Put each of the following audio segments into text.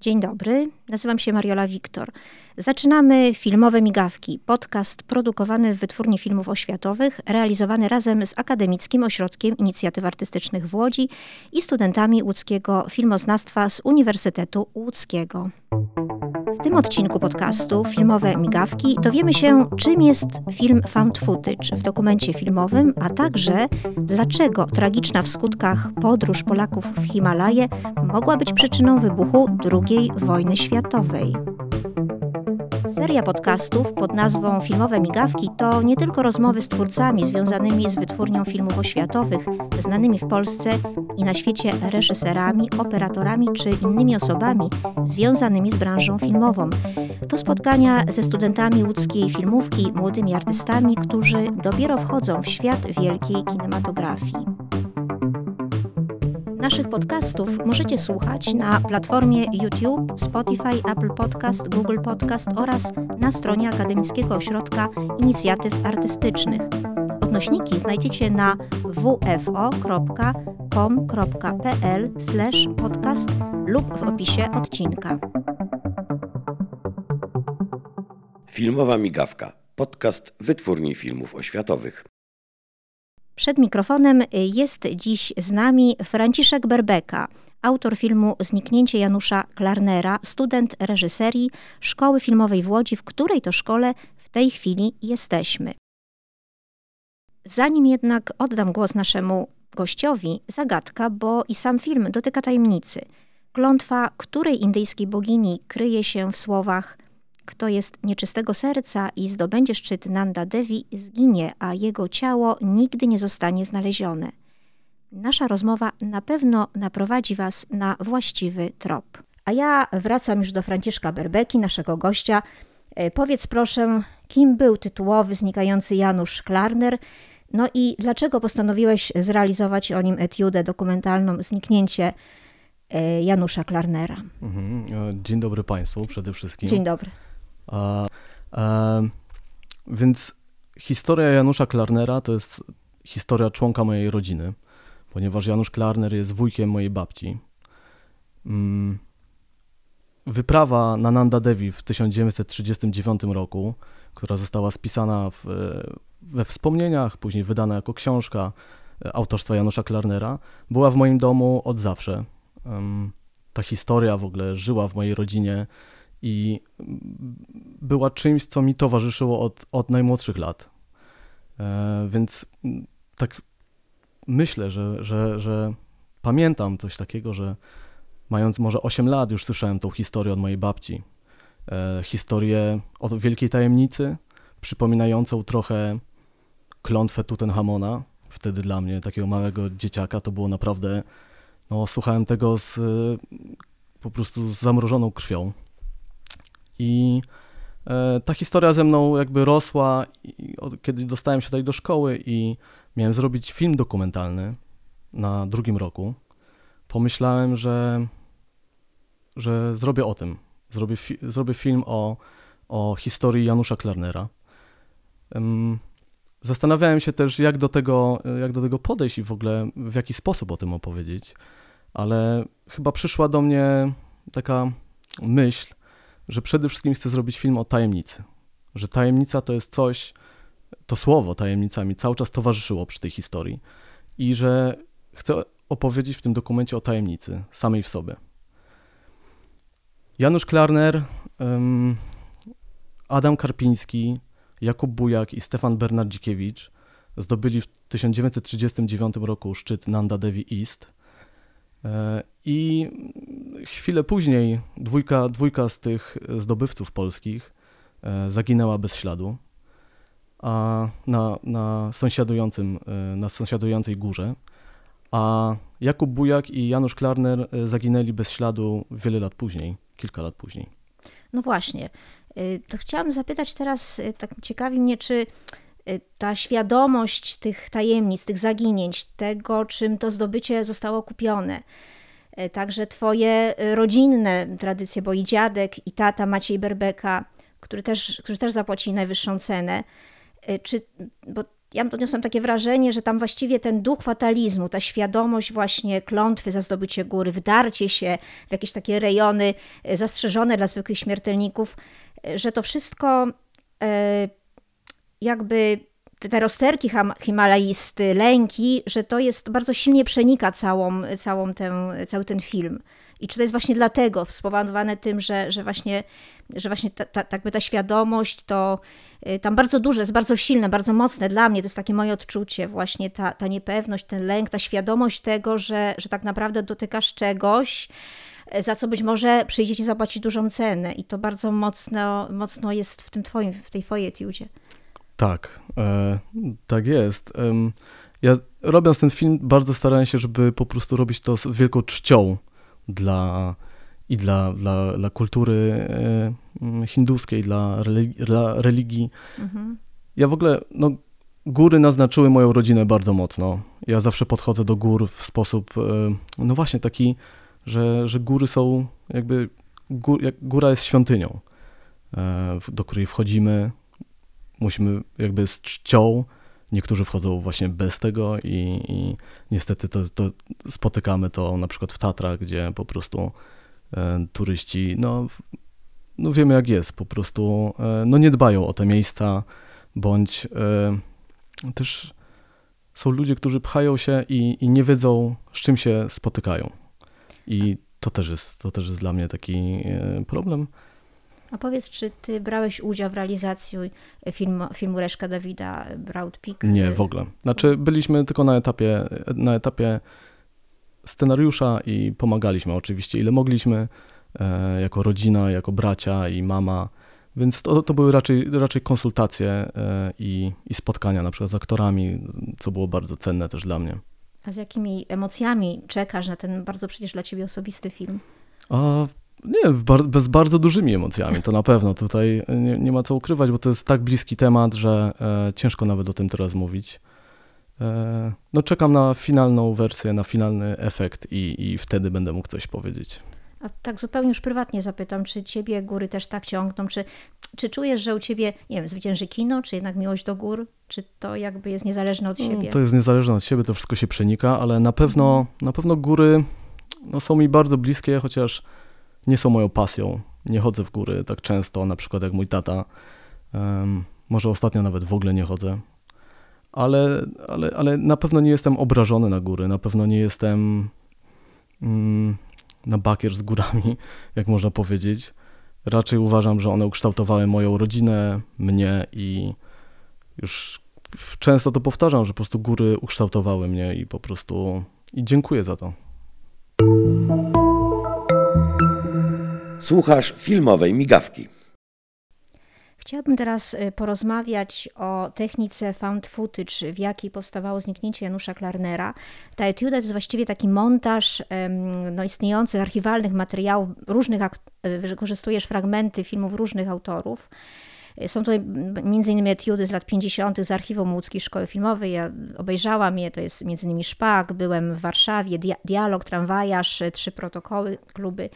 Dzień dobry, nazywam się Mariola Wiktor. Zaczynamy Filmowe Migawki, podcast produkowany w Wytwórni Filmów Oświatowych, realizowany razem z Akademickim Ośrodkiem Inicjatyw Artystycznych w Łodzi i studentami łódzkiego filmoznawstwa z Uniwersytetu Łódzkiego. W tym odcinku podcastu Filmowe Migawki dowiemy się, czym jest film found footage w dokumencie filmowym, a także dlaczego tragiczna w skutkach podróż Polaków w Himalaje mogła być przyczyną wybuchu II wojny światowej. Seria podcastów pod nazwą Filmowe Migawki to nie tylko rozmowy z twórcami związanymi z wytwórnią filmów oświatowych, znanymi w Polsce i na świecie reżyserami, operatorami czy innymi osobami związanymi z branżą filmową. To spotkania ze studentami łódzkiej filmówki, młodymi artystami, którzy dopiero wchodzą w świat wielkiej kinematografii. Naszych podcastów możecie słuchać na platformie YouTube, Spotify, Apple Podcast, Google Podcast oraz na stronie Akademickiego Ośrodka Inicjatyw Artystycznych. Odnośniki znajdziecie na wfo.com.pl podcast lub w opisie odcinka. Filmowa migawka. Podcast Wytwórni Filmów Oświatowych. Przed mikrofonem jest dziś z nami Franciszek Berbeka, autor filmu Zniknięcie Janusza Klarnera, student reżyserii Szkoły Filmowej w Łodzi, w której to szkole w tej chwili jesteśmy. Zanim jednak oddam głos naszemu gościowi, zagadka, bo i sam film dotyka tajemnicy. Klątwa której indyjskiej bogini kryje się w słowach kto jest nieczystego serca i zdobędzie szczyt Nanda Devi, zginie, a jego ciało nigdy nie zostanie znalezione. Nasza rozmowa na pewno naprowadzi Was na właściwy trop. A ja wracam już do Franciszka Berbeki, naszego gościa. E, powiedz proszę, kim był tytułowy znikający Janusz Klarner, no i dlaczego postanowiłeś zrealizować o nim etiudę dokumentalną Zniknięcie e, Janusza Klarnera? Mhm. E, dzień dobry Państwu przede wszystkim. Dzień dobry. Więc historia Janusza Klarnera to jest historia członka mojej rodziny, ponieważ Janusz Klarner jest wujkiem mojej babci. Mm. Wyprawa na Nanda Devi w 1939 roku, która została spisana w, we wspomnieniach, później wydana jako książka e, autorstwa Janusza Klarnera, była w moim domu od zawsze. Ta historia w ogóle żyła w mojej rodzinie i była czymś, co mi towarzyszyło od, od najmłodszych lat. E, więc tak myślę, że, że, że pamiętam coś takiego, że mając może 8 lat już słyszałem tą historię od mojej babci. E, historię o wielkiej tajemnicy, przypominającą trochę klątwę Tutenhamona. Wtedy dla mnie, takiego małego dzieciaka, to było naprawdę, no słuchałem tego z po prostu z zamrożoną krwią. I e, ta historia ze mną jakby rosła, kiedy dostałem się tutaj do szkoły i miałem zrobić film dokumentalny na drugim roku. Pomyślałem, że, że zrobię o tym. Zrobię, fi zrobię film o, o historii Janusza Klarnera. Zastanawiałem się też, jak do, tego, jak do tego podejść i w ogóle w jaki sposób o tym opowiedzieć, ale chyba przyszła do mnie taka myśl, że przede wszystkim chcę zrobić film o tajemnicy. Że tajemnica to jest coś, to słowo tajemnica mi cały czas towarzyszyło przy tej historii i że chcę opowiedzieć w tym dokumencie o tajemnicy samej w sobie. Janusz Klarner, Adam Karpiński, Jakub Bujak i Stefan Bernardzikiewicz zdobyli w 1939 roku szczyt Nanda Devi East. E, I chwilę później dwójka, dwójka z tych zdobywców polskich e, zaginęła bez śladu a na, na, sąsiadującym, e, na sąsiadującej górze, a Jakub Bujak i Janusz Klarner e, zaginęli bez śladu wiele lat później, kilka lat później. No właśnie. To chciałam zapytać teraz, tak ciekawi mnie, czy ta świadomość tych tajemnic, tych zaginięć, tego, czym to zdobycie zostało kupione, także twoje e, rodzinne tradycje, bo i dziadek, i tata Maciej Berbeka, który też, którzy też zapłacili najwyższą cenę. E, czy, bo ja odniosłam takie wrażenie, że tam właściwie ten duch fatalizmu, ta świadomość właśnie klątwy za zdobycie góry, wdarcie się w jakieś takie rejony e, zastrzeżone dla zwykłych śmiertelników, e, że to wszystko e, jakby te rozterki himalajisty, lęki, że to jest bardzo silnie przenika całą, całą ten, cały ten film. I czy to jest właśnie dlatego spowodowane tym, że, że właśnie, że właśnie ta, ta, ta świadomość to y, tam bardzo duże, jest bardzo silne, bardzo mocne dla mnie, to jest takie moje odczucie, właśnie ta, ta niepewność, ten lęk, ta świadomość tego, że, że tak naprawdę dotykasz czegoś, y, za co być może przyjdzie ci zapłacić dużą cenę. I to bardzo mocno, mocno jest w tym twoim, w tej twojej etiudzie. Tak, e, tak jest. E, ja robiąc ten film bardzo starałem się, żeby po prostu robić to z wielką czcią dla, i dla, dla, dla kultury e, hinduskiej, dla, religii. Dla religii. Mhm. Ja w ogóle, no, góry naznaczyły moją rodzinę bardzo mocno. Ja zawsze podchodzę do gór w sposób, e, no właśnie taki, że, że góry są jakby, gór, góra jest świątynią, e, do której wchodzimy, musimy jakby z czcią, niektórzy wchodzą właśnie bez tego i, i niestety to, to, spotykamy to na przykład w Tatrach, gdzie po prostu e, turyści, no, no wiemy jak jest, po prostu e, no nie dbają o te miejsca, bądź e, też są ludzie, którzy pchają się i, i nie wiedzą, z czym się spotykają. I to też jest, to też jest dla mnie taki e, problem. A powiedz, czy ty brałeś udział w realizacji filmu, filmu Reszka Dawida Broad Peak? Nie, w ogóle. Znaczy byliśmy tylko na etapie, na etapie scenariusza i pomagaliśmy oczywiście ile mogliśmy, e, jako rodzina, jako bracia i mama, więc to, to były raczej, raczej konsultacje e, i, i spotkania na przykład z aktorami, co było bardzo cenne też dla mnie. A z jakimi emocjami czekasz na ten bardzo przecież dla ciebie osobisty film? A nie, bez bardzo dużymi emocjami, to na pewno. Tutaj nie, nie, ma co ukrywać, bo to jest tak bliski temat, że e, ciężko nawet o tym teraz mówić. E, no czekam na finalną wersję, na finalny efekt i, i wtedy będę mógł coś powiedzieć. A tak zupełnie już prywatnie zapytam, czy ciebie góry też tak ciągną? Czy, czy czujesz, że u ciebie, nie wiem, zwycięży kino, czy jednak miłość do gór? Czy to jakby jest niezależne od siebie? No, to jest niezależne od siebie, to wszystko się przenika, ale na pewno, na pewno góry no, są mi bardzo bliskie, chociaż nie są moją pasją. Nie chodzę w góry tak często, na przykład jak mój tata. Um, może ostatnio nawet w ogóle nie chodzę. Ale, ale, ale na pewno nie jestem obrażony na góry, na pewno nie jestem mm, na bakier z górami, jak można powiedzieć. Raczej uważam, że one ukształtowały moją rodzinę, mnie i już często to powtarzam, że po prostu góry ukształtowały mnie i po prostu i dziękuję za to. Słuchasz filmowej migawki. Chciałabym teraz y, porozmawiać o technice found footage, w jakiej powstawało zniknięcie Janusza Klarnera. Ta etiuda to jest właściwie taki montaż no, istniejących archiwalnych materiałów, różnych, y, wykorzystujesz fragmenty filmów różnych autorów. Są to m.in. etiudy z lat 50. z archiwum łódzkiej szkoły filmowej. Ja obejrzałam je, to jest m.in. Szpak, byłem w Warszawie, Dialog, Tramwajarz, Trzy protokoły, kluby.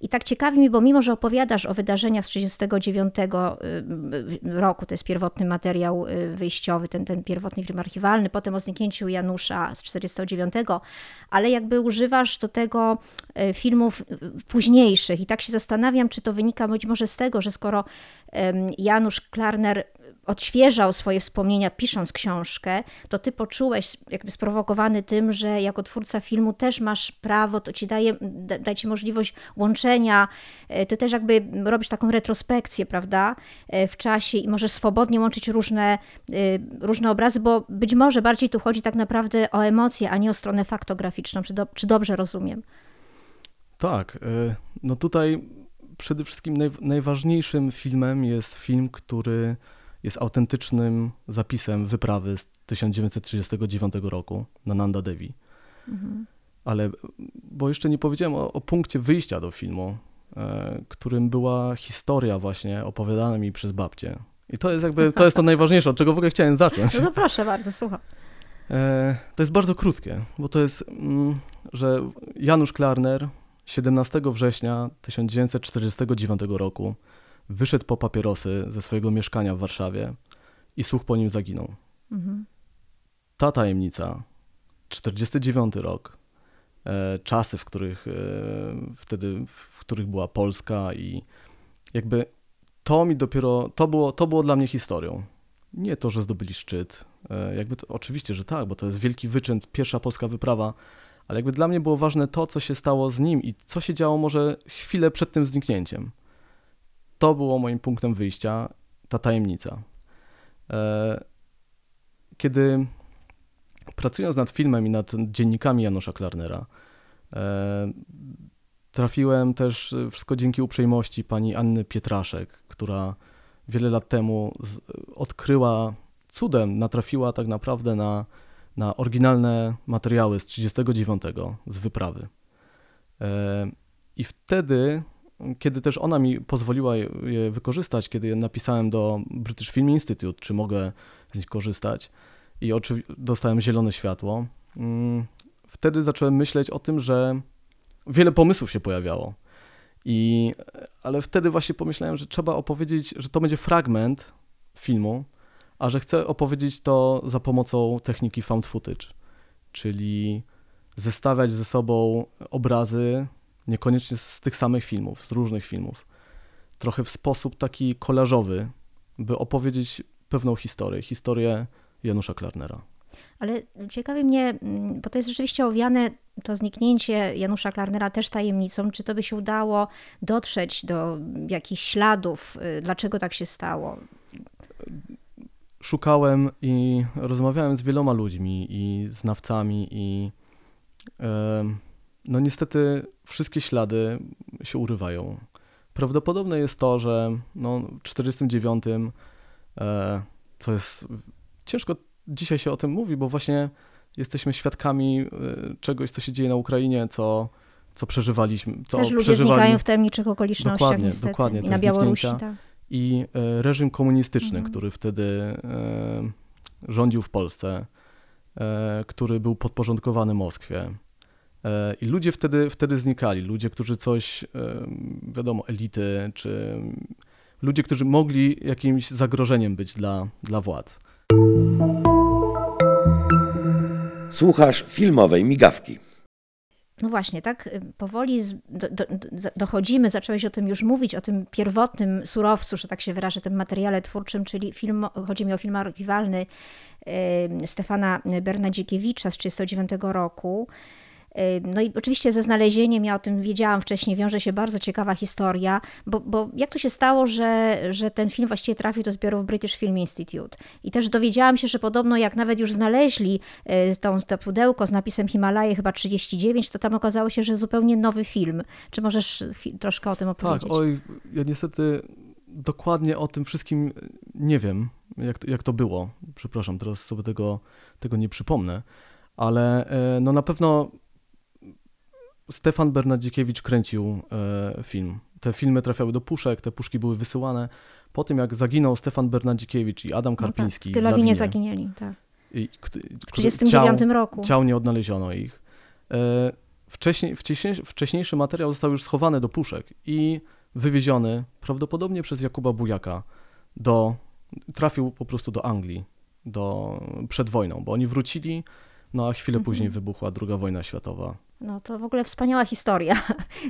I tak ciekawi mi, bo mimo, że opowiadasz o wydarzeniach z 1939 y, roku, to jest pierwotny materiał y, wyjściowy, ten, ten pierwotny film archiwalny, potem o zniknięciu Janusza z 1949, ale jakby używasz do tego y, filmów późniejszych. I tak się zastanawiam, czy to wynika być może z tego, że skoro Janusz Klarner odświeżał swoje wspomnienia pisząc książkę, to ty poczułeś, jakby sprowokowany tym, że jako twórca filmu też masz prawo, to ci daje, daje ci możliwość łączenia, e, ty też jakby robisz taką retrospekcję, prawda, e, w czasie i możesz swobodnie łączyć różne, e, różne obrazy, bo być może bardziej tu chodzi tak naprawdę o emocje, a nie o stronę faktograficzną, czy, do, czy dobrze rozumiem? Tak, no tutaj przede wszystkim naj, najważniejszym filmem jest film, który jest autentycznym zapisem wyprawy z 1939 roku na Nanda Devi. Mhm. Ale, bo jeszcze nie powiedziałem o, o punkcie wyjścia do filmu, e, którym była historia właśnie opowiadana mi przez babcię. I to jest jakby, to jest to najważniejsze, od czego w ogóle chciałem zacząć. No, no proszę bardzo, słucham. E, to jest bardzo krótkie, bo to jest, mm, że Janusz Klarner 17 września 1949 roku wyszedł po papierosy ze swojego mieszkania w Warszawie i słuch po nim zaginął. Mhm. ta tajemnica, 49 rok, e, czasy, w których e, wtedy, w których była Polska i jakby to mi dopiero, to było, to było dla mnie historią. Nie to, że zdobyli szczyt, e, jakby to, oczywiście, że tak, bo to jest wielki wyczyn, pierwsza polska wyprawa, ale jakby dla mnie było ważne to, co się stało z nim i co się działo może chwilę przed tym zniknięciem. To było moim punktem wyjścia, ta tajemnica. E, kiedy pracując nad filmem i nad dziennikami Janusza Klarnera, e, trafiłem też wszystko dzięki uprzejmości pani Anny Pietraszek, która wiele lat temu odkryła, cudem natrafiła tak naprawdę na, na oryginalne materiały z 39 z wyprawy. E, I wtedy, kiedy też ona mi pozwoliła je wykorzystać, kiedy je napisałem do British Film Institute, czy mogę z nich korzystać, i dostałem zielone światło, mm, wtedy zacząłem myśleć o tym, że wiele pomysłów się pojawiało. I, ale wtedy właśnie pomyślałem, że trzeba opowiedzieć, że to będzie fragment filmu, a że chcę opowiedzieć to za pomocą techniki found footage, czyli zestawiać ze sobą obrazy niekoniecznie z tych samych filmów, z różnych filmów. Trochę w sposób taki kolażowy, by opowiedzieć pewną historię, historię Janusza Klarnera. Ale ciekawi mnie, mm, bo to jest rzeczywiście owiane, to zniknięcie Janusza Klarnera też tajemnicą, czy to by się udało dotrzeć do jakichś śladów, y, dlaczego tak się stało? Szukałem i rozmawiałem z wieloma ludźmi i znawcami i no niestety wszystkie ślady się urywają. Prawdopodobne jest to, że no, w 49, e, co jest ciężko dzisiaj się o tym mówi, bo właśnie jesteśmy świadkami y, czegoś, co się dzieje na Ukrainie, co, co przeżywaliśmy. Co Też ludzie znikają w tajemniczych okolicznościach dokładnie, niestety. Dokładnie, I na Białorusi. Tak. I y, reżim komunistyczny, mhm. który wtedy rządził w Polsce, który był podporządkowany Moskwie. I ludzie wtedy, wtedy znikali. Ludzie, którzy coś, wiadomo, elity, czy ludzie, którzy mogli jakimś zagrożeniem być dla, dla władz. Słuchasz filmowej migawki. No właśnie, tak y, powoli do, do, dochodzimy, zacząłeś o tym już mówić, o tym pierwotnym surowcu, że tak się wyrażę, tym materiale twórczym, czyli film, chodzi mi o film archiwalny y, Stefana Bernadzikiewicza z 1939 roku. No i oczywiście ze znalezieniem, ja o tym wiedziałam wcześniej, wiąże się bardzo ciekawa historia, bo, bo jak to się stało, że, że ten film właściwie trafił do zbiorów British Film Institute. I też dowiedziałam się, że podobno jak nawet już znaleźli e, tą, to pudełko z napisem Himalaje chyba 39, to tam okazało się, że zupełnie nowy film. Czy możesz troszkę o tym opowiedzieć? Tak, oj, ja niestety dokładnie o tym wszystkim nie wiem, jak, to, jak to było. Przepraszam, teraz sobie tego, tego nie przypomnę, ale e, no na pewno Stefan Bernadzikiewicz kręcił e, film. Te filmy trafiały do puszek, te puszki były wysyłane. Po tym, jak zaginął Stefan Bernadzikiewicz i Adam Karpiński. No tak, w Tylawinie zaginęli, tak. I, w 1939 roku. Ciał nie odnaleziono ich. E, wcześniej, wcześniejszy, wcześniejszy materiał został już schowany do puszek i wywieziony prawdopodobnie przez Jakuba Bujaka do, trafił po prostu do Anglii do, przed wojną, bo oni wrócili, no a chwilę mhm. później wybuchła II wojna światowa. No to w ogóle wspaniała historia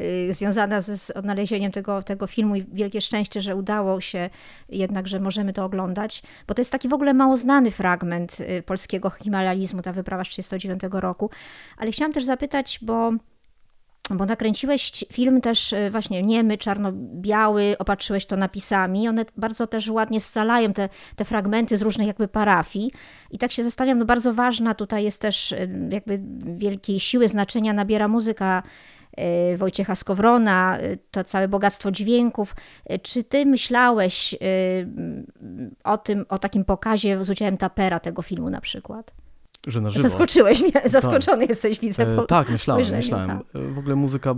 y, związana z odnalezieniem tego, tego filmu i wielkie szczęście, że udało się jednak, że możemy to oglądać, bo to jest taki w ogóle mało znany fragment y, polskiego himalalizmu, ta wyprawa z 1939 roku. Ale chciałam też zapytać, bo bo nakręciłeś film też y, właśnie niemy, czarno-biały, opatrzyłeś to napisami. One bardzo też ładnie scalają te, te fragmenty z różnych jakby parafii. I tak się zastanawiam, no bardzo ważna tutaj jest też y, jakby wielkiej siły znaczenia nabiera muzyka y, Wojciecha Skowrona, to całe bogactwo dźwięków. Czy ty myślałeś o tym, o takim pokazie z udziałem tapera tego filmu na przykład? Że na żywo. Zaskoczyłeś mnie, tak. zaskoczony jesteś, widzę. E, tak, myślałem, myślałem. Tak. W ogóle muzyka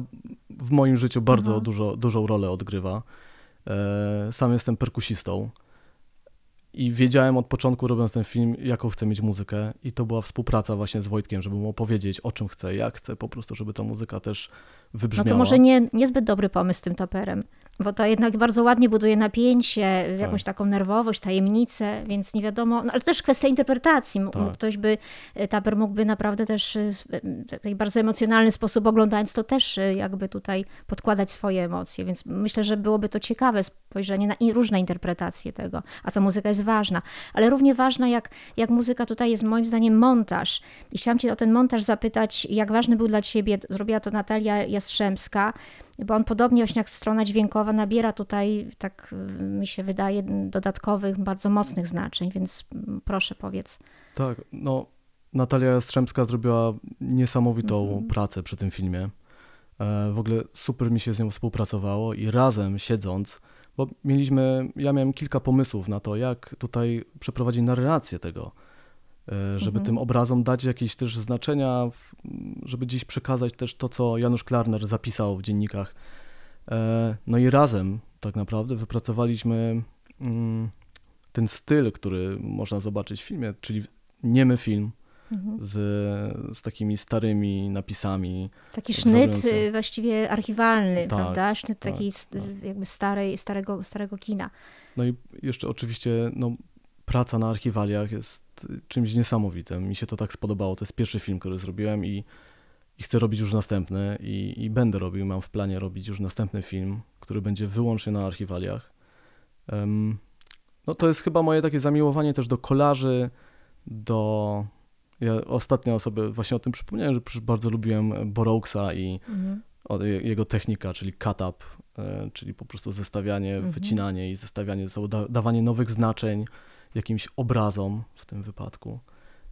w moim życiu bardzo mhm. dużo, dużą rolę odgrywa. E, sam jestem perkusistą i wiedziałem od początku, robiąc ten film, jaką chcę mieć muzykę i to była współpraca właśnie z Wojtkiem, żeby mu opowiedzieć, o czym chcę, jak chcę, po prostu, żeby ta muzyka też wybrzmiała. No to może nie, niezbyt dobry pomysł z tym taperem. Bo to jednak bardzo ładnie buduje napięcie, Tak. jakąś taką nerwowość, tajemnicę, więc nie wiadomo, no, ale też kwestia interpretacji. Tak. Ktoś by, e, Taper mógłby naprawdę też e, w e, taki bardzo emocjonalny sposób oglądając to też jakby tutaj podkładać swoje emocje, więc myślę, że byłoby to ciekawe spojrzenie na i różne interpretacje tego, a ta muzyka jest ważna, ale równie ważna jak, jak muzyka tutaj jest moim zdaniem montaż. I chciałam cię o ten montaż zapytać, jak ważny był dla ciebie, zrobiła to Natalia Jastrzębska, bo on podobnie właśnie jak strona dźwiękowa nabiera tutaj, tak y, mi się wydaje, dodatkowych, bardzo mocnych znaczeń, więc mm, proszę powiedz. Tak, no Natalia Jastrzębska zrobiła niesamowitą Mhm. pracę przy tym filmie. E, w ogóle super mi się z nią współpracowało i razem siedząc, bo mieliśmy, ja miałem kilka pomysłów na to, jak tutaj przeprowadzić narrację tego, żeby Mhm. tym obrazom dać jakieś też znaczenia, żeby gdzieś przekazać też to, co Janusz Klarner zapisał w dziennikach. E, No i razem tak naprawdę wypracowaliśmy mm, ten styl, który można zobaczyć w filmie, czyli niemy film Mhm. z, z takimi starymi napisami. Taki Tak sznyt y, właściwie archiwalny, Tak, prawda? Sznyt tak, takiej tak. jakby starej, starego, starego kina. No i jeszcze oczywiście no, praca na archiwaliach jest czymś niesamowitym. Mi się to tak spodobało. To jest pierwszy film, który zrobiłem i, i chcę robić już następny i, i będę robił, mam w planie robić już następny film, który będzie wyłącznie na archiwaliach. Em, no to jest chyba moje takie zamiłowanie też do kolarzy, do... Ja ostatnio sobie właśnie o tym przypomniałem, że bardzo lubiłem Borowksa i Mhm. jego technika, czyli cut-up, e, czyli po prostu zestawianie, Mhm. wycinanie wycinanie i zestawianie, ze sobą, da, dawanie nowych znaczeń jakimś obrazom w tym wypadku,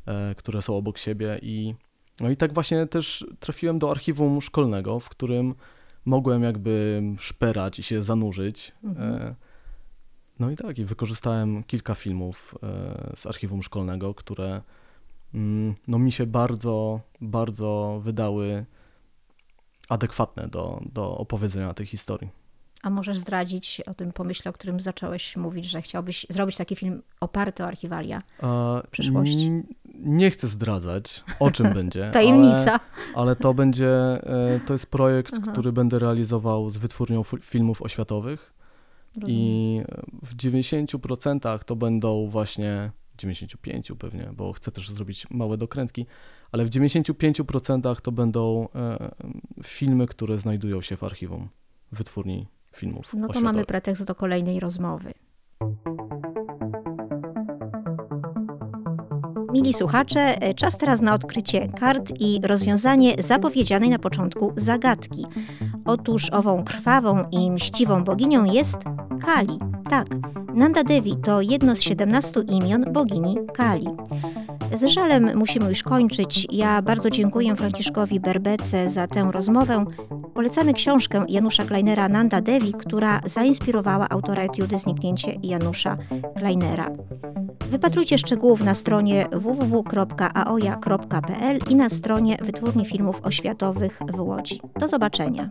e, które są obok siebie i no i tak właśnie też trafiłem do archiwum szkolnego, w którym mogłem jakby szperać i się zanurzyć. Mhm. E, no i tak, i wykorzystałem kilka filmów e, z archiwum szkolnego, które mm, no mi się bardzo, bardzo wydały adekwatne do, do opowiedzenia tej historii. A możesz zdradzić o tym pomyśle, o którym zacząłeś mówić, że chciałbyś zrobić taki film oparty o archiwalia? A, przyszłości. Nie chcę zdradzać, o czym będzie. Tajemnica. Ale, ale to będzie, e, to jest projekt, Aha. który będę realizował z wytwórnią filmów oświatowych Rozumiem. i w 90% to będą właśnie, 95 pewnie, bo chcę też zrobić małe dokrętki, ale w 95% to będą e, filmy, które znajdują się w archiwum wytwórni filmów No to oświatowych. mamy pretekst do kolejnej rozmowy. Mili słuchacze, czas teraz na odkrycie kart i rozwiązanie zapowiedzianej na początku zagadki. Otóż ową krwawą i mściwą boginią jest Kali. Tak, Nanda Devi to jedno z 17 imion bogini Kali. Z żalem musimy już kończyć. Ja bardzo dziękuję Franciszkowi Berbece za tę rozmowę. Polecamy książkę Janusza Kleinera Nanda Devi, która zainspirowała autora etiudy Zniknięcie Janusza Kleinera. Wypatrujcie szczegółów na stronie www.aoja.pl i na stronie Wytwórni Filmów Oświatowych w Łodzi. Do zobaczenia.